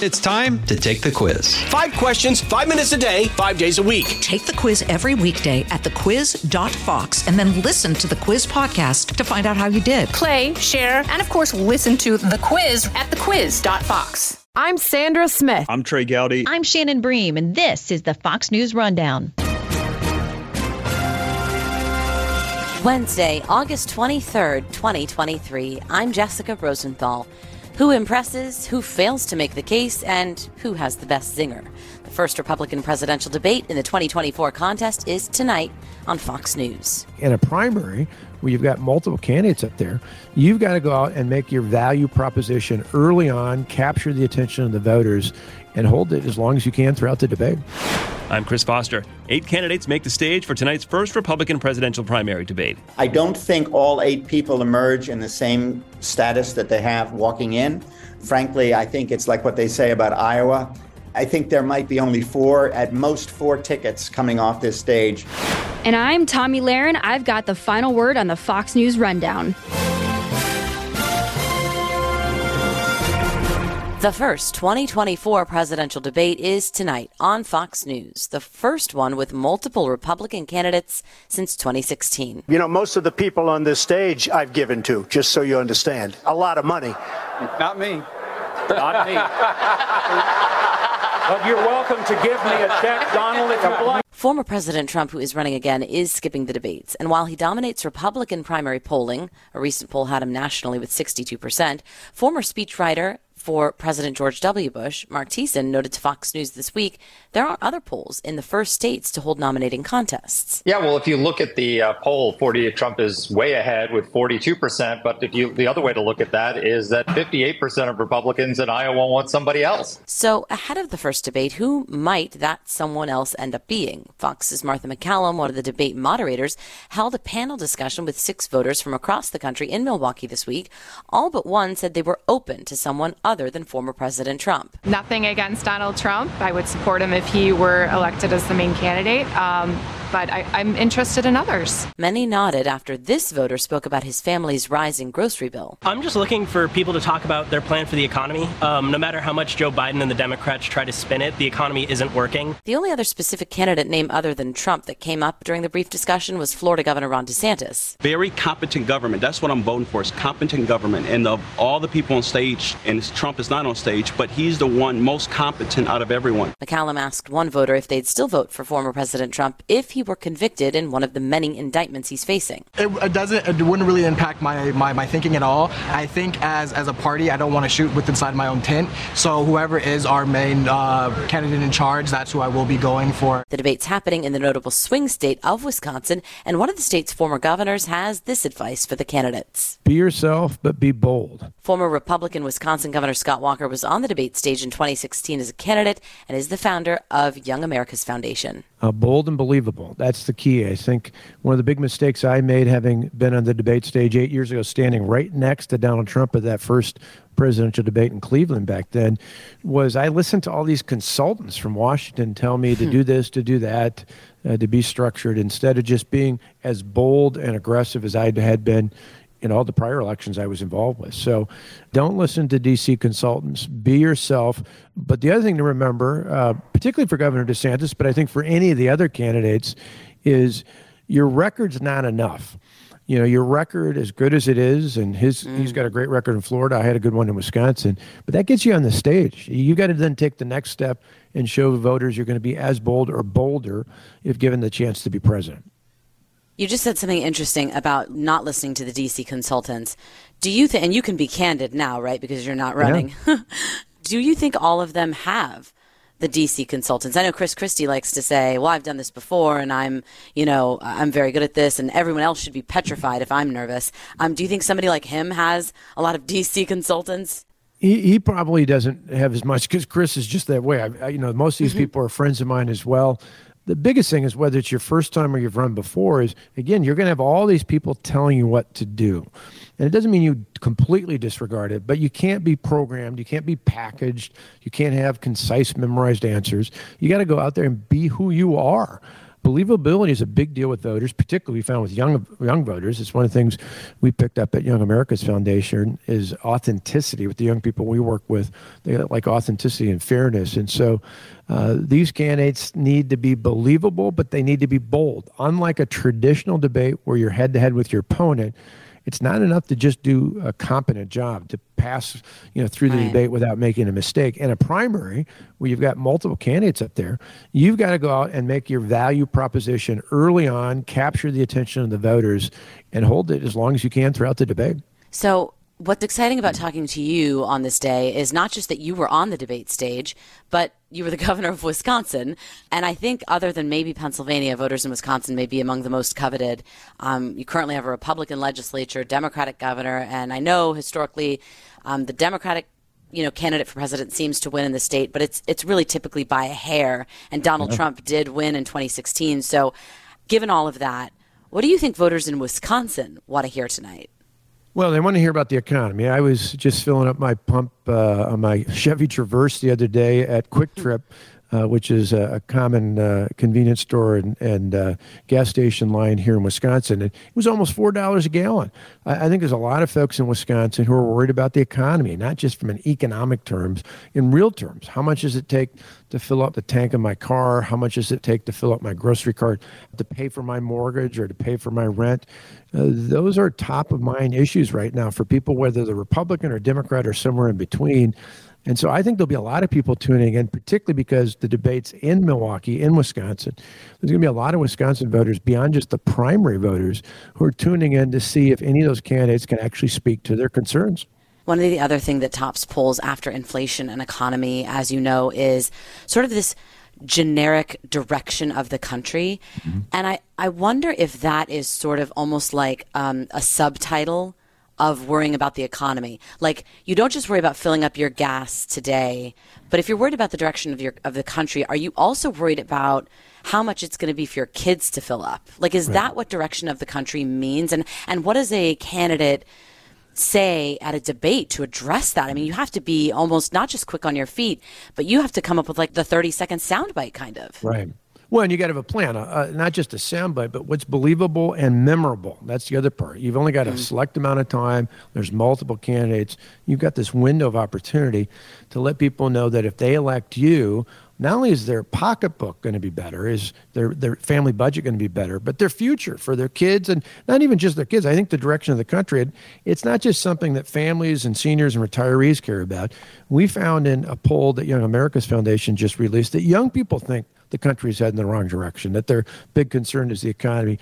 It's time to take the quiz. Five questions, five minutes a day, five days a week. Take the quiz every weekday at thequiz.fox and then listen to the quiz podcast to find out how you did. Play, share, and of course, listen to the quiz at thequiz.fox. I'm Sandra Smith. I'm Trey Gowdy. I'm Shannon Bream, and this is the Fox News Rundown. Wednesday, August 23rd, 2023. I'm Jessica Rosenthal. Who impresses, who fails to make the case, and who has the best zinger? The first Republican presidential debate in the 2024 contest is tonight on Fox News. In a primary where you've got multiple candidates up there, you've got to go out and make your value proposition early on, capture the attention of the voters, and hold it as long as you can throughout the debate. I'm Chris Foster. Eight candidates make the stage for tonight's first Republican presidential primary debate. I don't think all eight people emerge in the same status that they have walking in. Frankly, I think it's like what they say about Iowa. I think there might be only four, at most four tickets coming off this stage. And I'm Tomi Lahren. I've got the final word on the Fox News Rundown. The first 2024 presidential debate is tonight on Fox News, the first one with multiple Republican candidates since 2016. You know, most of the people on this stage I've given to, just so you understand, a lot of money. Not me. Not me. but you're welcome to give me a check, Donald, if you like. Former President Trump, who is running again, is skipping the debates. And while he dominates Republican primary polling, a recent poll had him nationally with 62%, former speechwriter for President George W. Bush, Mark Thiessen noted to Fox News this week there aren't other polls in the first states to hold nominating contests. Yeah, well, if you look at the uh, poll, 40 Trump is way ahead with 42%. But if you the other way to look at that is that 58% of Republicans in Iowa want somebody else. So ahead of the first debate, who might that someone else end up being? Fox's Martha MacCallum, one of the debate moderators, held a panel discussion with six voters from across the country in Milwaukee this week. All but one said they were open to someone other other than former President Trump. Nothing against Donald Trump. I would support him if he were elected as the main candidate. Um, but I, am interested in others. Many nodded after this voter spoke about his family's rising grocery bill. I'm just looking for people to talk about their plan for the economy. Um, no matter how much Joe Biden and the Democrats try to spin it, the economy isn't working. The only other specific candidate name other than Trump that came up during the brief discussion was Florida Governor Ron DeSantis. Very competent government. That's what I'm voting for is competent government. And of all the people on stage, and Trump is not on stage, but he's the one most competent out of everyone. MacCallum asked one voter if they'd still vote for former President Trump if he were convicted in one of the many indictments he's facing. It, it doesn't. It wouldn't really impact my, my, my thinking at all. I think as as a party, I don't want to shoot with inside my own tent. So whoever is our main uh, candidate in charge, that's who I will be going for. The debate's happening in the notable swing state of Wisconsin, and one of the state's former governors has this advice for the candidates: Be yourself, but be bold. Former Republican Wisconsin Governor Scott Walker was on the debate stage in 2016 as a candidate and is the founder of Young America's Foundation. Uh, bold and believable. That's the key. I think one of the big mistakes I made, having been on the debate stage eight years ago, standing right next to Donald Trump at that first presidential debate in Cleveland back then, was I listened to all these consultants from Washington tell me to do this, to do that, uh, to be structured, instead of just being as bold and aggressive as I had been in all the prior elections I was involved with. So don't listen to DC consultants. Be yourself. But the other thing to remember, uh, particularly for Governor DeSantis, but I think for any of the other candidates, is your record's not enough. You know, your record, as good as it is, and his mm. he's got a great record in Florida. I had a good one in Wisconsin, but that gets you on the stage. You got to then take the next step and show voters you're going to be as bold or bolder if given the chance to be president. You just said something interesting about not listening to the DC consultants. Do you think, and you can be candid now, right? Because you're not running. Yeah. Do you think all of them have the DC consultants? I know Chris Christie likes to say, well, I've done this before and I'm, you know, I'm very good at this and everyone else should be petrified if I'm nervous. Um, do you think somebody like him has a lot of DC consultants? He, he probably doesn't have as much because Chris is just that way. I, I, you know, most of these mm-hmm. people are friends of mine as well the biggest thing is whether it's your first time or you've run before is again you're going to have all these people telling you what to do. And it doesn't mean you completely disregard it but you can't be programmed you can't be packaged you can't have concise memorized answers. You got to go out there and be who you are believability is a big deal with voters, particularly we found with young young voters. It's one of the things we picked up at Young America's Foundation is authenticity with the young people we work with. They like authenticity and fairness, and so uh, these candidates need to be believable, but they need to be bold. Unlike a traditional debate where you're head to head with your opponent it's not enough to just do a competent job to pass you know through the right. debate without making a mistake in a primary where you've got multiple candidates up there you've got to go out and make your value proposition early on capture the attention of the voters and hold it as long as you can throughout the debate so what's exciting about talking to you on this day is not just that you were on the debate stage, but you were the governor of Wisconsin. And I think, other than maybe Pennsylvania, voters in Wisconsin may be among the most coveted. Um, you currently have a Republican legislature, Democratic governor, and I know historically um, the Democratic you know candidate for president seems to win in the state, but it's it's really typically by a hair. And Donald Trump did win in 2016. So, given all of that, what do you think voters in Wisconsin want to hear tonight? Well, they want to hear about the economy. I was just filling up my pump uh, on my Chevy Traverse the other day at Kwik Trip uh, which is a, a common uh, convenience store and, and uh, gas station line here in Wisconsin. And it was almost $4 a gallon. I, I, think there's a lot of folks in Wisconsin who are worried about the economy, not just from an economic terms, in real terms. How much does it take to fill up the tank of my car? How much does it take to fill up my grocery cart, to pay for my mortgage or to pay for my rent? Uh, those are top of mind issues right now for people, whether they're Republican or Democrat or somewhere in between. And so I think there'll be a lot of people tuning in, particularly because the debates in Milwaukee, in Wisconsin, there's going to be a lot of Wisconsin voters beyond just the primary voters who are tuning in to see if any of those candidates can actually speak to their concerns. One of the other thing that tops polls after inflation and economy, as you know, is sort of this generic direction of the country. Mm-hmm. And I, I wonder if that is sort of almost like um, a subtitle of worrying about the economy. Like you don't just worry about filling up your gas today, but if you're worried about the direction of your of the country, are you also worried about how much it's going to be for your kids to fill up? Like is right. that what direction of the country means and and what does a candidate say at a debate to address that? I mean, you have to be almost not just quick on your feet, but you have to come up with like the 30 second soundbite kind of. Right. Well, and you got to have a plan, uh, uh, not just a soundbite, but what's believable and memorable. That's the other part. You've only got a mm-hmm. select amount of time. There's multiple candidates. You've got this window of opportunity to let people know that if they elect you, not only is their pocketbook going to be better, is their their family budget going to be better, but their future for their kids and not even just their kids. I think the direction of the country, it's not just something that families and seniors and retirees care about. We found in a poll that Young America's Foundation just released that young people think the country's heading in the wrong direction, that their big concern is the economy.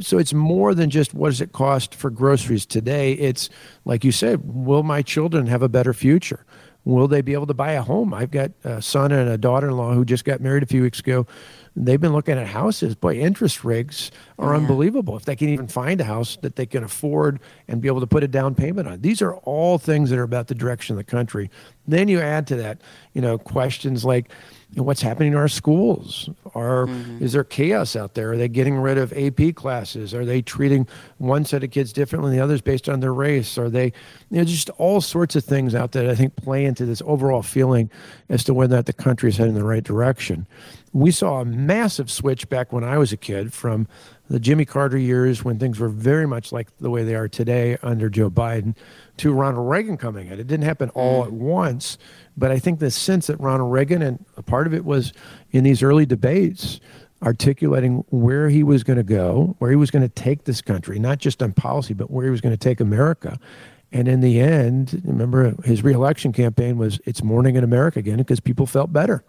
So it's more than just what does it cost for groceries today. It's like you said, will my children have a better future? Will they be able to buy a home? I've got a son and a daughter in law who just got married a few weeks ago. They've been looking at houses. Boy, interest rates are yeah. unbelievable. If they can even find a house that they can afford and be able to put a down payment on, these are all things that are about the direction of the country. Then you add to that, you know, questions like, what's happening in our schools? Are mm-hmm. is there chaos out there? Are they getting rid of AP classes? Are they treating one set of kids differently than the others based on their race? Are they, you know, just all sorts of things out there that I think play into this overall feeling as to whether or not the country is heading in the right direction. We saw a massive switch back when I was a kid from the Jimmy Carter years when things were very much like the way they are today under Joe Biden to Ronald Reagan coming in. It didn't happen all mm. at once, but I think the sense that Ronald Reagan, and a part of it was in these early debates, articulating where he was going to go, where he was going to take this country, not just on policy, but where he was going to take America. And in the end, remember his reelection campaign was "It's morning in America again" because people felt better.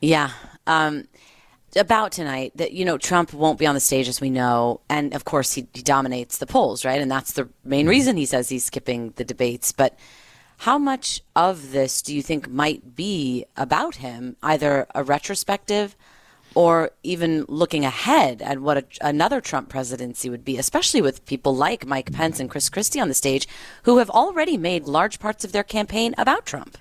Yeah. Um, about tonight, that you know Trump won't be on the stage as we know, and of course he, he dominates the polls, right? And that's the main mm-hmm. reason he says he's skipping the debates. But how much of this do you think might be about him, either a retrospective or even looking ahead at what a, another Trump presidency would be, especially with people like Mike Pence and Chris Christie on the stage, who have already made large parts of their campaign about Trump?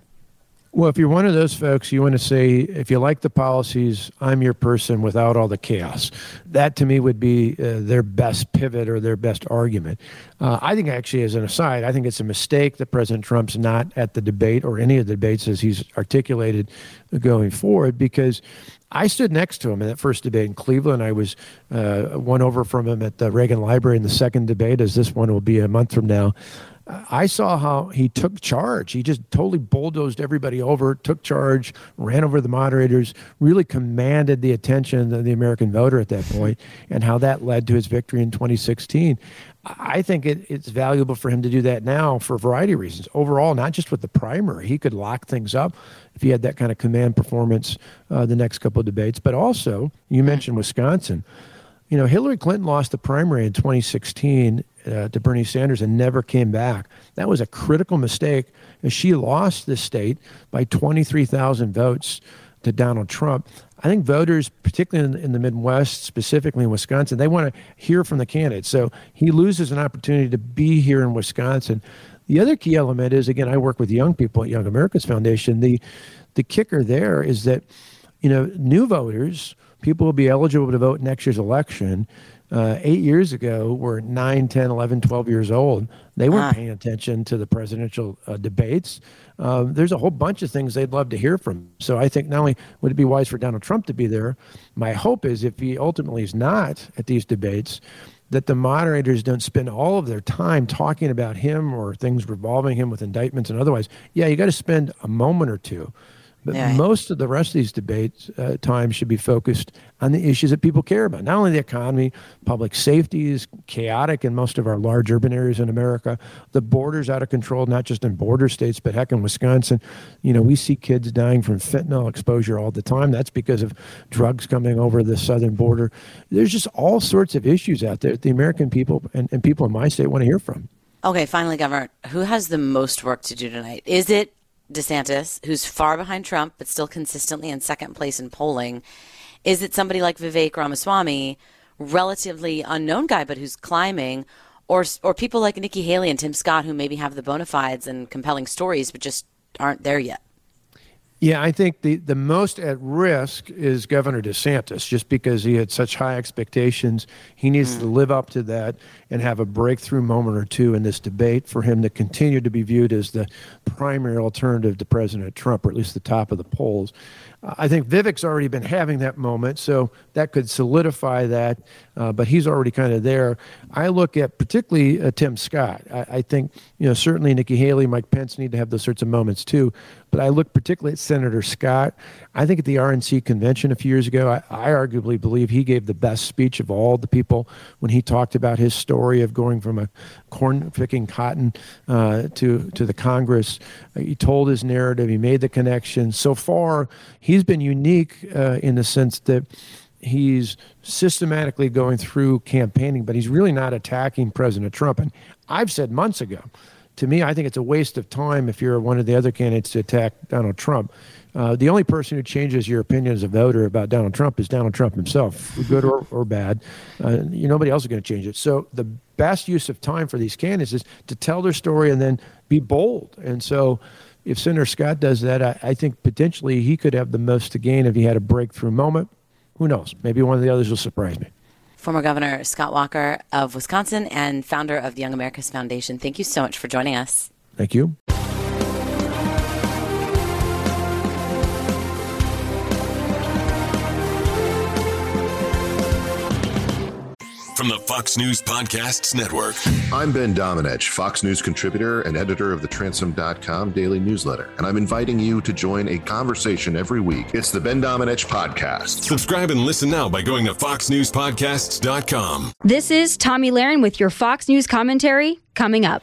Well, if you're one of those folks, you want to say, if you like the policies, I'm your person without all the chaos. That to me would be uh, their best pivot or their best argument. Uh, I think, actually, as an aside, I think it's a mistake that President Trump's not at the debate or any of the debates as he's articulated going forward because I stood next to him in that first debate in Cleveland. I was uh, one over from him at the Reagan Library in the second debate, as this one will be a month from now. I saw how he took charge. He just totally bulldozed everybody over, took charge, ran over the moderators, really commanded the attention of the American voter at that point, and how that led to his victory in 2016. I think it, it's valuable for him to do that now for a variety of reasons. Overall, not just with the primary, he could lock things up if he had that kind of command performance uh, the next couple of debates. But also, you mentioned Wisconsin. You know, Hillary Clinton lost the primary in 2016 uh, to Bernie Sanders and never came back. That was a critical mistake. And she lost the state by 23,000 votes to Donald Trump. I think voters, particularly in, in, the Midwest, specifically in Wisconsin, they want to hear from the candidate. So he loses an opportunity to be here in Wisconsin. The other key element is, again, I work with young people at Young Americans Foundation. The the kicker there is that, you know, new voters, people will be eligible to vote next year's election uh, eight years ago were 9, 10, 11, 12 years old. They weren't ah. paying attention to the presidential uh, debates. Uh, there's a whole bunch of things they'd love to hear from. So I think not only would it be wise for Donald Trump to be there, my hope is if he ultimately is not at these debates, that the moderators don't spend all of their time talking about him or things revolving him with indictments and otherwise. Yeah, you got to spend a moment or two but most of the rest of these debates uh, time should be focused on the issues that people care about. Not only the economy, public safety is chaotic in most of our large urban areas in America. The border's are out of control, not just in border states, but heck, in Wisconsin, you know, we see kids dying from fentanyl exposure all the time. That's because of drugs coming over the southern border. There's just all sorts of issues out there that the American people and, and people in my state want to hear from. Okay, finally, Governor, who has the most work to do tonight? Is it DeSantis, who's far behind Trump but still consistently in second place in polling? Is it somebody like Vivek Ramaswamy, relatively unknown guy but who's climbing, or or people like Nikki Haley and Tim Scott who maybe have the bona fides and compelling stories but just aren't there yet? Yeah, I think the, the most at risk is Governor DeSantis, just because he had such high expectations. He needs mm. to live up to that and have a breakthrough moment or two in this debate for him to continue to be viewed as the primary alternative to President Trump, or at least the top of the polls. I think Vivek's already been having that moment, so that could solidify that. Uh, but he's already kind of there. I look at particularly uh, Tim Scott. I, I, think you know certainly Nikki Haley, Mike Pence need to have those sorts of moments too. But I look particularly at Senator Scott. I think at the RNC convention a few years ago, I, I arguably believe he gave the best speech of all the people when he talked about his story of going from a corn picking cotton uh, to to the Congress. He told his narrative. He made the connection. So far, he's been unique uh, in the sense that he's systematically going through campaigning, but he's really not attacking President Trump. And I've said months ago, to me, I think it's a waste of time if you're one of the other candidates to attack Donald Trump. Uh, the only person who changes your opinion as a voter about Donald Trump is Donald Trump himself, good or, or bad. Uh, you, nobody else is going to change it. So the best use of time for these candidates is to tell their story and then be bold. And so if Senator Scott does that, I, I think potentially he could have the most to gain if he had a breakthrough moment. Who knows? Maybe one of the others will surprise me. Former Governor Scott Walker of Wisconsin and founder of the Young America's Foundation. Thank you so much for joining us. Thank you. From the Fox News Podcasts Network. I'm Ben Domenech, Fox News contributor and editor of the Transom.com daily newsletter, and I'm inviting you to join a conversation every week. It's the Ben Domenech Podcast. Subscribe and listen now by going to FoxNewsPodcasts.com. This is Tomi Lahren with your Fox News commentary coming up.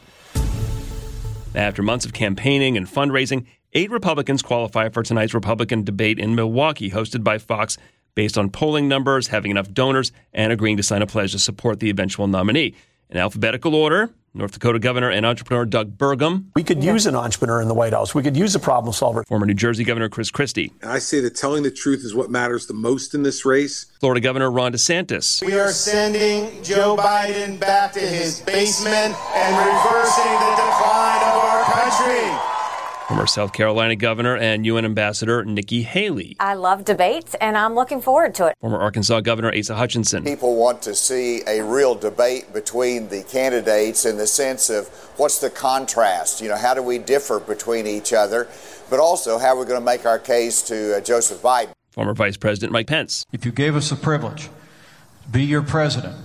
After months of campaigning and fundraising, eight Republicans qualify for tonight's Republican debate in Milwaukee, hosted by Fox based on polling numbers, having enough donors, and agreeing to sign a pledge to support the eventual nominee. In alphabetical order, North Dakota Governor and entrepreneur Doug Burgum. We could use an entrepreneur in the White House. We could use a problem solver. Former New Jersey Governor Chris Christie. And I say that telling the truth is what matters the most in this race. Florida Governor Ron DeSantis. We are sending Joe Biden back to his basement and reversing the decline of our country. Former South Carolina Governor and UN Ambassador Nikki Haley. I love debates and I'm looking forward to it. Former Arkansas Governor Asa Hutchinson. People want to see a real debate between the candidates in the sense of what's the contrast? You know, how do we differ between each other? But also, how are we going to make our case to uh, Joseph Biden? Former Vice President Mike Pence. If you gave us the privilege to be your president,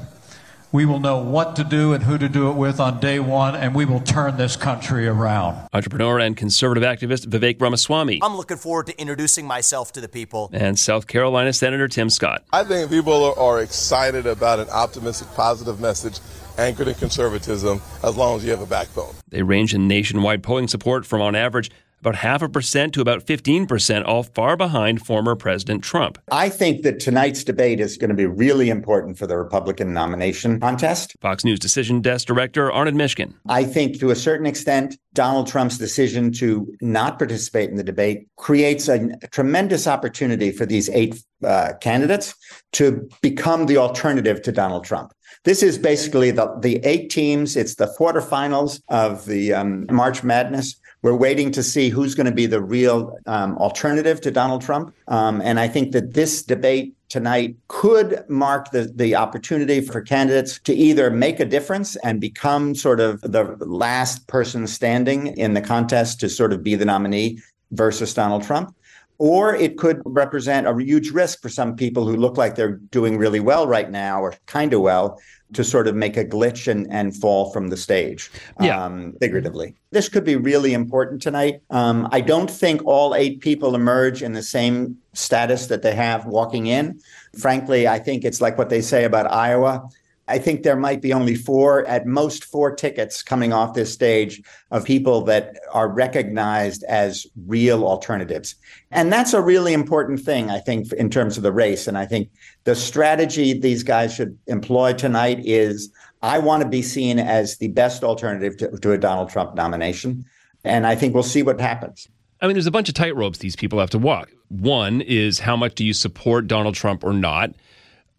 we will know what to do and who to do it with on day one, and we will turn this country around. Entrepreneur and conservative activist Vivek Ramaswamy. I'm looking forward to introducing myself to the people. And South Carolina Senator Tim Scott. I think people are excited about an optimistic, positive message anchored in conservatism as long as you have a backbone. They range in nationwide polling support from on average about half a percent to about 15%, all far behind former President Trump. I think that tonight's debate is going to be really important for the Republican nomination contest. Fox News Decision Desk Director Arnon Mishkin. I think to a certain extent, Donald Trump's decision to not participate in the debate creates a, a tremendous opportunity for these eight uh, candidates to become the alternative to Donald Trump. This is basically the, the eight teams. It's the quarterfinals of the um, March Madness. We're waiting to see who's going to be the real um, alternative to Donald Trump. Um, and I think that this debate tonight could mark the, the opportunity for candidates to either make a difference and become sort of the last person standing in the contest to sort of be the nominee versus Donald Trump. Or it could represent a huge risk for some people who look like they're doing really well right now or kind of well to sort of make a glitch and, and fall from the stage, yeah. um, figuratively. This could be really important tonight. Um, I don't think all eight people emerge in the same status that they have walking in. Frankly, I think it's like what they say about Iowa. I think there might be only four, at most four tickets coming off this stage of people that are recognized as real alternatives. And that's a really important thing, I think, in terms of the race. And I think the strategy these guys should employ tonight is I want to be seen as the best alternative to, to a Donald Trump nomination. And I think we'll see what happens. I mean, there's a bunch of tightropes these people have to walk. One is how much do you support Donald Trump or not?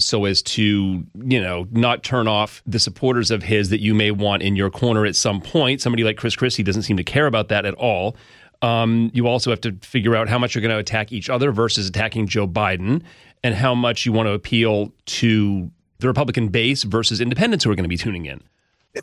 So as to you know not turn off the supporters of his that you may want in your corner at some point. Somebody like Chris Christie doesn't seem to care about that at all. Um, you also have to figure out how much you're going to attack each other versus attacking Joe Biden, and how much you want to appeal to the Republican base versus independents who are going to be tuning in.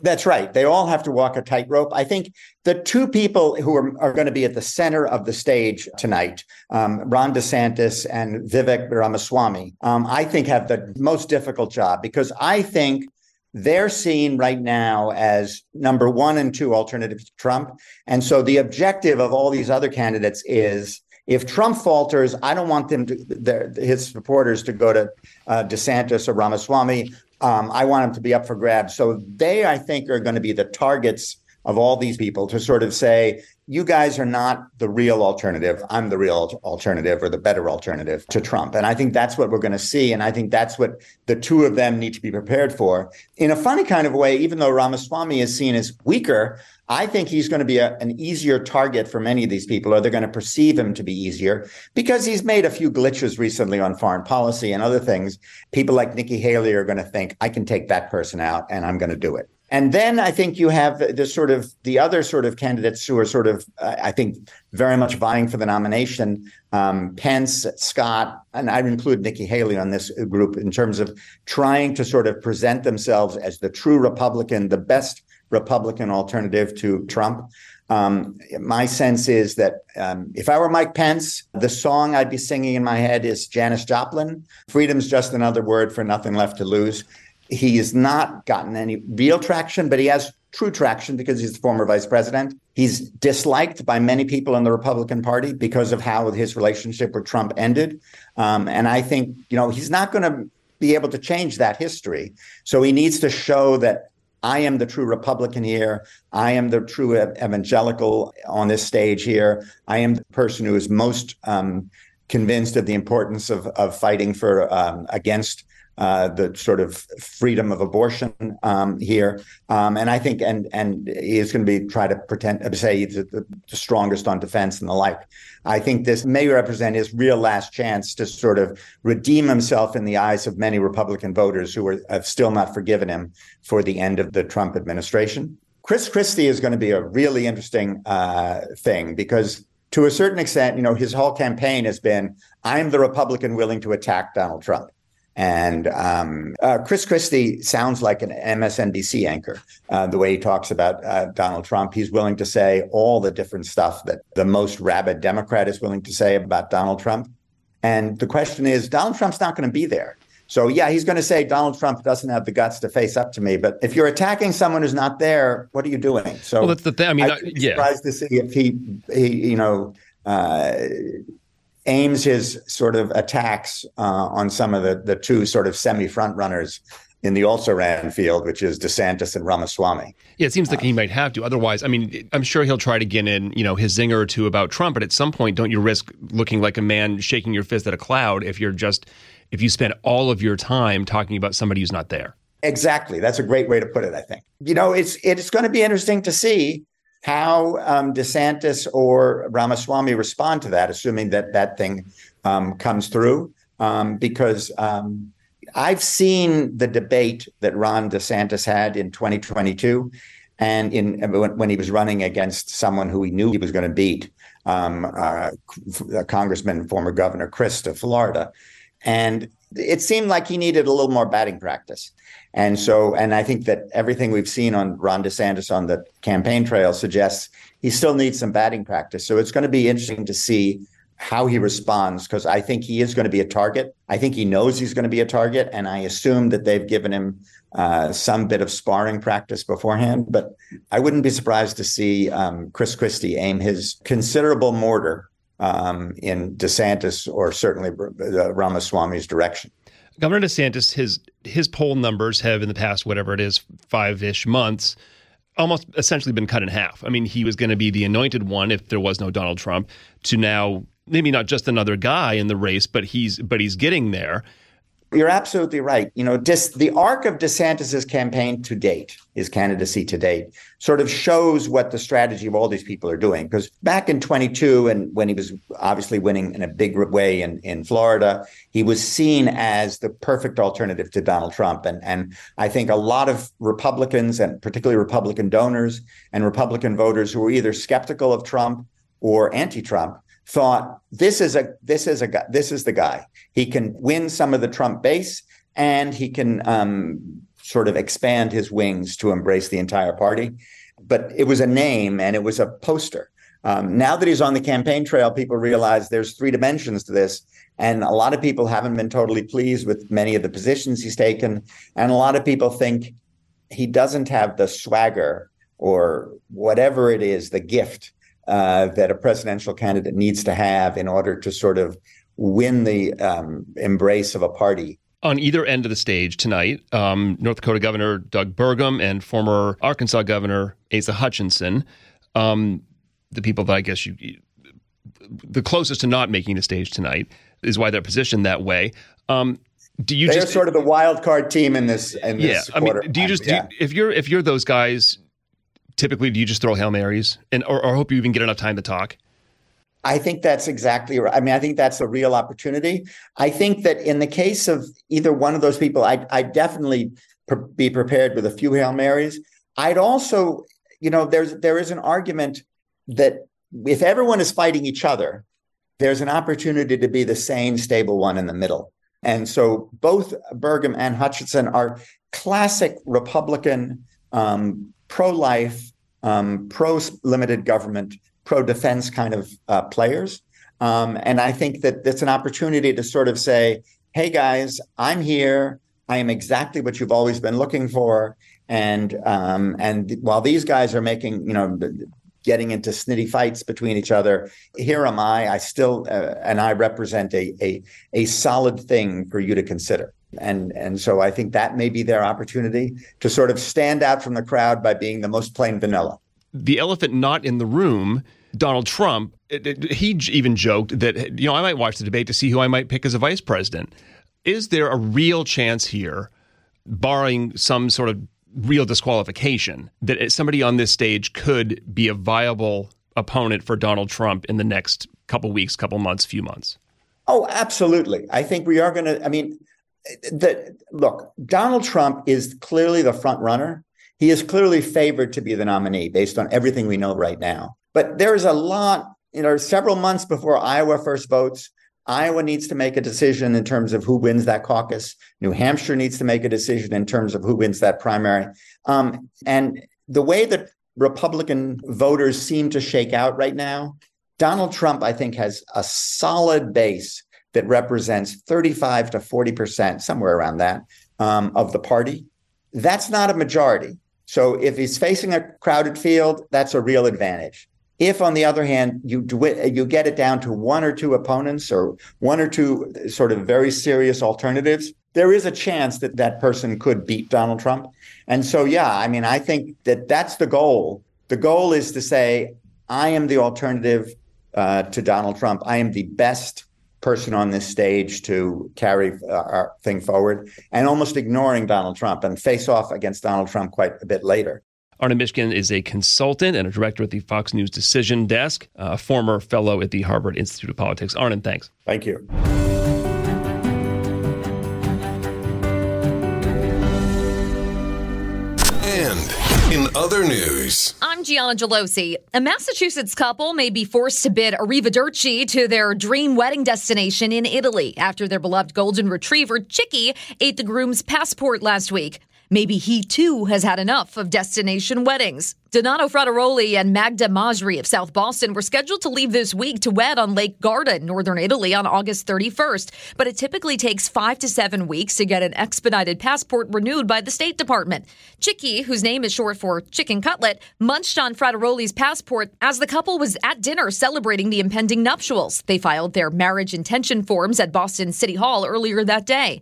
That's right. They all have to walk a tightrope. I think the two people who are, are going to be at the center of the stage tonight, um, Ron DeSantis and Vivek Ramaswamy, um, I think have the most difficult job because I think they're seen right now as number one and two alternatives to Trump. And so the objective of all these other candidates is if Trump falters, I don't want them to their, his supporters to go to uh, DeSantis or Ramaswamy. Um, I want them to be up for grabs. So they, I think, are going to be the targets of all these people to sort of say, you guys are not the real alternative. I'm the real alternative or the better alternative to Trump. And I think that's what we're going to see. And I think that's what the two of them need to be prepared for. In a funny kind of way, even though Ramaswamy is seen as weaker, I think he's going to be a, an easier target for many of these people, or they're going to perceive him to be easier because he's made a few glitches recently on foreign policy and other things. People like Nikki Haley are going to think, I can take that person out and I'm going to do it. And then I think you have the sort of the other sort of candidates who are sort of, I think, very much vying for the nomination. Um, Pence, Scott, and I include Nikki Haley on this group in terms of trying to sort of present themselves as the true Republican, the best Republican alternative to Trump. Um, my sense is that um, if I were Mike Pence, the song I'd be singing in my head is Janis Joplin. Freedom's just another word for nothing left to lose. He has not gotten any real traction, but he has true traction because he's the former vice president. He's disliked by many people in the Republican Party because of how his relationship with Trump ended. Um, and I think, you know, he's not going to be able to change that history. So he needs to show that I am the true Republican here. I am the true evangelical on this stage here. I am the person who is most um, convinced of the importance of, of fighting for um, against uh, the sort of freedom of abortion um, here, um, and I think and and he is going to be try to pretend to say he's the, the, strongest on defense and the like. I think this may represent his real last chance to sort of redeem himself in the eyes of many Republican voters who are, have still not forgiven him for the end of the Trump administration. Chris Christie is going to be a really interesting uh, thing because, to a certain extent, you know, his whole campaign has been, "I'm the Republican willing to attack Donald Trump." And um, uh, Chris Christie sounds like an MSNBC anchor, uh, the way he talks about uh, Donald Trump. He's willing to say all the different stuff that the most rabid Democrat is willing to say about Donald Trump. And the question is, Donald Trump's not going to be there. So yeah, he's going to say Donald Trump doesn't have the guts to face up to me. But if you're attacking someone who's not there, what are you doing? So well, that's the thing. I mean, I'd be yeah. surprised to see if he, he you know, uh, aims his sort of attacks uh, on some of the the two sort of semi front runners in the also ran field, which is DeSantis and Ramaswamy. Yeah, it seems like he might have to. Otherwise, I mean, I'm sure he'll try to get in, you know, his zinger or two about Trump. But at some point, don't you risk looking like a man shaking your fist at a cloud if you're just if you spend all of your time talking about somebody who's not there? Exactly. That's a great way to put it. I think. You know, it's it's going to be interesting to see how um, DeSantis or Ramaswamy respond to that, assuming that that thing um, comes through, um, because um, I've seen the debate that Ron DeSantis had in 2022, and in when, he was running against someone who he knew he was going to beat, um, uh, Congressman, former Governor Crist of Florida, and it seemed like he needed a little more batting practice. And so, and I think that everything we've seen on Ron DeSantis on the campaign trail suggests he still needs some batting practice. So it's going to be interesting to see how he responds because I think he is going to be a target. I think he knows he's going to be a target, and I assume that they've given him uh, some bit of sparring practice beforehand. But I wouldn't be surprised to see um, Chris Christie aim his considerable mortar um, in DeSantis or certainly uh, Ramaswamy's direction. Governor DeSantis, his his poll numbers have in the past whatever it is five ish months almost essentially been cut in half. I mean, he was going to be the anointed one if there was no Donald Trump to now maybe not just another guy in the race, but he's but he's getting there. You're absolutely right. You know, dis, the arc of DeSantis's campaign to date, his candidacy to date, sort of shows what the strategy of all these people are doing. Because back in 22, and when he was obviously winning in a big way in, in Florida, he was seen as the perfect alternative to Donald Trump. And, and I think a lot of Republicans, and particularly Republican donors and Republican voters who were either skeptical of Trump or anti-Trump, thought this is a this is a guy this is the guy he can win some of the Trump base and he can um, sort of expand his wings to embrace the entire party. But it was a name and it was a poster. Um, now that he's on the campaign trail, people realize there's three dimensions to this. And a lot of people haven't been totally pleased with many of the positions he's taken. And a lot of people think he doesn't have the swagger or whatever it is, the gift uh, that a presidential candidate needs to have in order to sort of win the um, embrace of a party. On either end of the stage tonight, um, North Dakota Governor Doug Burgum and former Arkansas Governor Asa Hutchinson, um, the people that I guess you, the closest to not making the stage tonight, is why they're positioned that way. Um, do you They're just sort of the wild card team in this? In yeah, this I mean, do you just do Yeah. you, if you're if you're those guys, typically do you just throw hail marys and or, or hope you even get enough time to talk? I think that's exactly right. I mean, I think that's a real opportunity. I think that in the case of either one of those people, I I definitely be prepared with a few hail marys. I'd also, you know, there's there is an argument that if everyone is fighting each other, there's an opportunity to be the sane, stable one in the middle. And so both Burgum and Hutchinson are classic Republican, um, pro-life, um, pro-limited government, pro-defense kind of uh, players. Um, and I think that it's an opportunity to sort of say, "Hey guys, I'm here. I am exactly what you've always been looking for." And um, and while these guys are making, you know, getting into snitty fights between each other. Here am I. I still uh, and I represent a, a a solid thing for you to consider. And and so I think that may be their opportunity to sort of stand out from the crowd by being the most plain vanilla. The elephant not in the room, Donald Trump. It, it, he even joked that you know I might watch the debate to see who I might pick as a vice president. Is there a real chance here, barring some sort of real disqualification, that somebody on this stage could be a viable opponent for Donald Trump in the next couple weeks, couple months, few months? Oh, absolutely. I think we are going to. I mean, the look. Donald Trump is clearly the front runner. he is clearly favored to be the nominee based on everything we know right now. But there is a lot, you know, several months before Iowa first votes. Iowa needs to make a decision in terms of who wins that caucus. New Hampshire needs to make a decision in terms of who wins that primary. Um, and the way that Republican voters seem to shake out right now, Donald Trump, I think, has a solid base that represents 35 to 40%, somewhere around that, um, of the party. That's not a majority. So if he's facing a crowded field, that's a real advantage. If, on the other hand, you it, you get it down to one or two opponents or one or two sort of very serious alternatives, there is a chance that that person could beat Donald Trump. And so, yeah, I mean, I think that that's the goal. The goal is to say, I am the alternative uh, to Donald Trump. I am the best person on this stage to carry uh, our thing forward and almost ignoring Donald Trump and face off against Donald Trump quite a bit later. Arnon Mishkin is a consultant and a director at the Fox News Decision Desk, a former fellow at the Harvard Institute of Politics. Arnon, thanks. Thank you. Other news, I'm Gianna Gelosi. A Massachusetts couple may be forced to bid arrivederci to their dream wedding destination in Italy after their beloved golden retriever, Chicky, ate the groom's passport last week. Maybe he too has had enough of destination weddings. Donato Frattaroli and Magda Masri of South Boston were scheduled to leave this week to wed on Lake Garda northern Italy on August 31st, but it typically takes five to seven weeks to get an expedited passport renewed by the State Department. Chicky, whose name is short for chicken cutlet, munched on Frattaroli's passport as the couple was at dinner celebrating the impending nuptials. They filed their marriage intention forms at Boston City Hall earlier that day.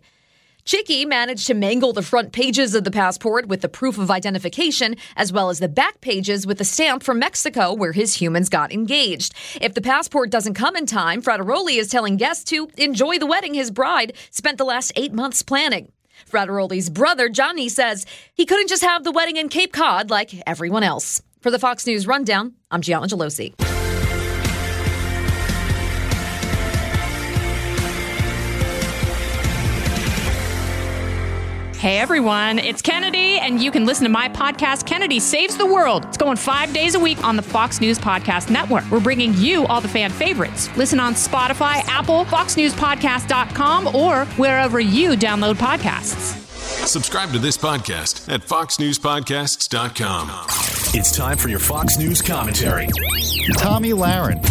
Chicky managed to mangle the front pages of the passport with the proof of identification, as well as the back pages with the stamp from Mexico where his humans got engaged. If the passport doesn't come in time, Frattaroli is telling guests to enjoy the wedding his bride spent the last eight months planning. Frattaroli's brother, Johnny, says he couldn't just have the wedding in Cape Cod like everyone else. For the Fox News Rundown, I'm Gianna Gelosi. Hey everyone, it's Kennedy, and you can listen to my podcast, Kennedy Saves the World. It's going five days a week on the Fox News Podcast Network. We're bringing you all the fan favorites. Listen on Spotify, Apple, FoxNewsPodcast.com, or wherever you download podcasts. subscribe to this podcast at foxnewspodcasts.com. It's time for your Fox News commentary. Tomi Lahren.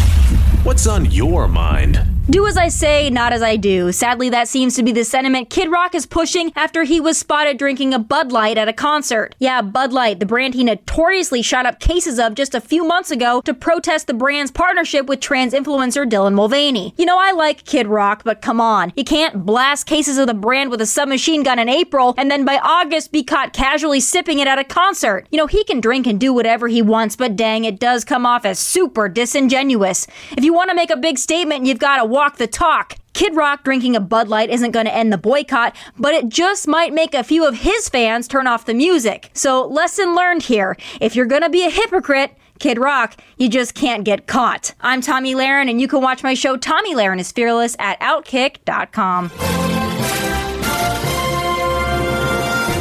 What's on your mind? Do as I say, not as I do. Sadly, that seems to be the sentiment Kid Rock is pushing after he was spotted drinking a Bud Light at a concert. Yeah, Bud Light, the brand he notoriously shot up cases of just a few months ago to protest the brand's partnership with trans influencer Dylan Mulvaney. You know, I like Kid Rock, but come on. You can't blast cases of the brand with a submachine gun in April and then by August be caught casually sipping it at a concert. You know, he can drink and do whatever he wants, but dang, it does come off as super disingenuous. If you want to make a big statement, you've got to walk the talk. Kid Rock drinking a Bud Light isn't going to end the boycott, but it just might make a few of his fans turn off the music. So, lesson learned here. If you're going to be a hypocrite, Kid Rock, you just can't get caught. I'm Tomi Lahren, and you can watch my show Tomi Lahren is Fearless at Outkick.com.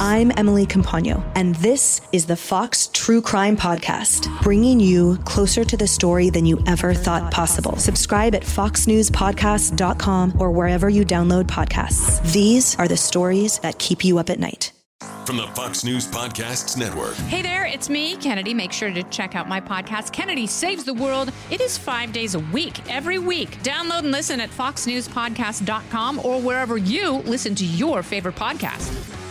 I'm Emily Compagno, and this is the Fox True Crime Podcast, bringing you closer to the story than you ever thought possible. Subscribe at foxnewspodcast.com or wherever you download podcasts. These are the stories that keep you up at night. From the Fox News Podcasts Network. Hey there, it's me, Kennedy. Make sure to check out my podcast, Kennedy Saves the World. It is five days a week, every week. Download and listen at foxnewspodcast.com or wherever you listen to your favorite podcast.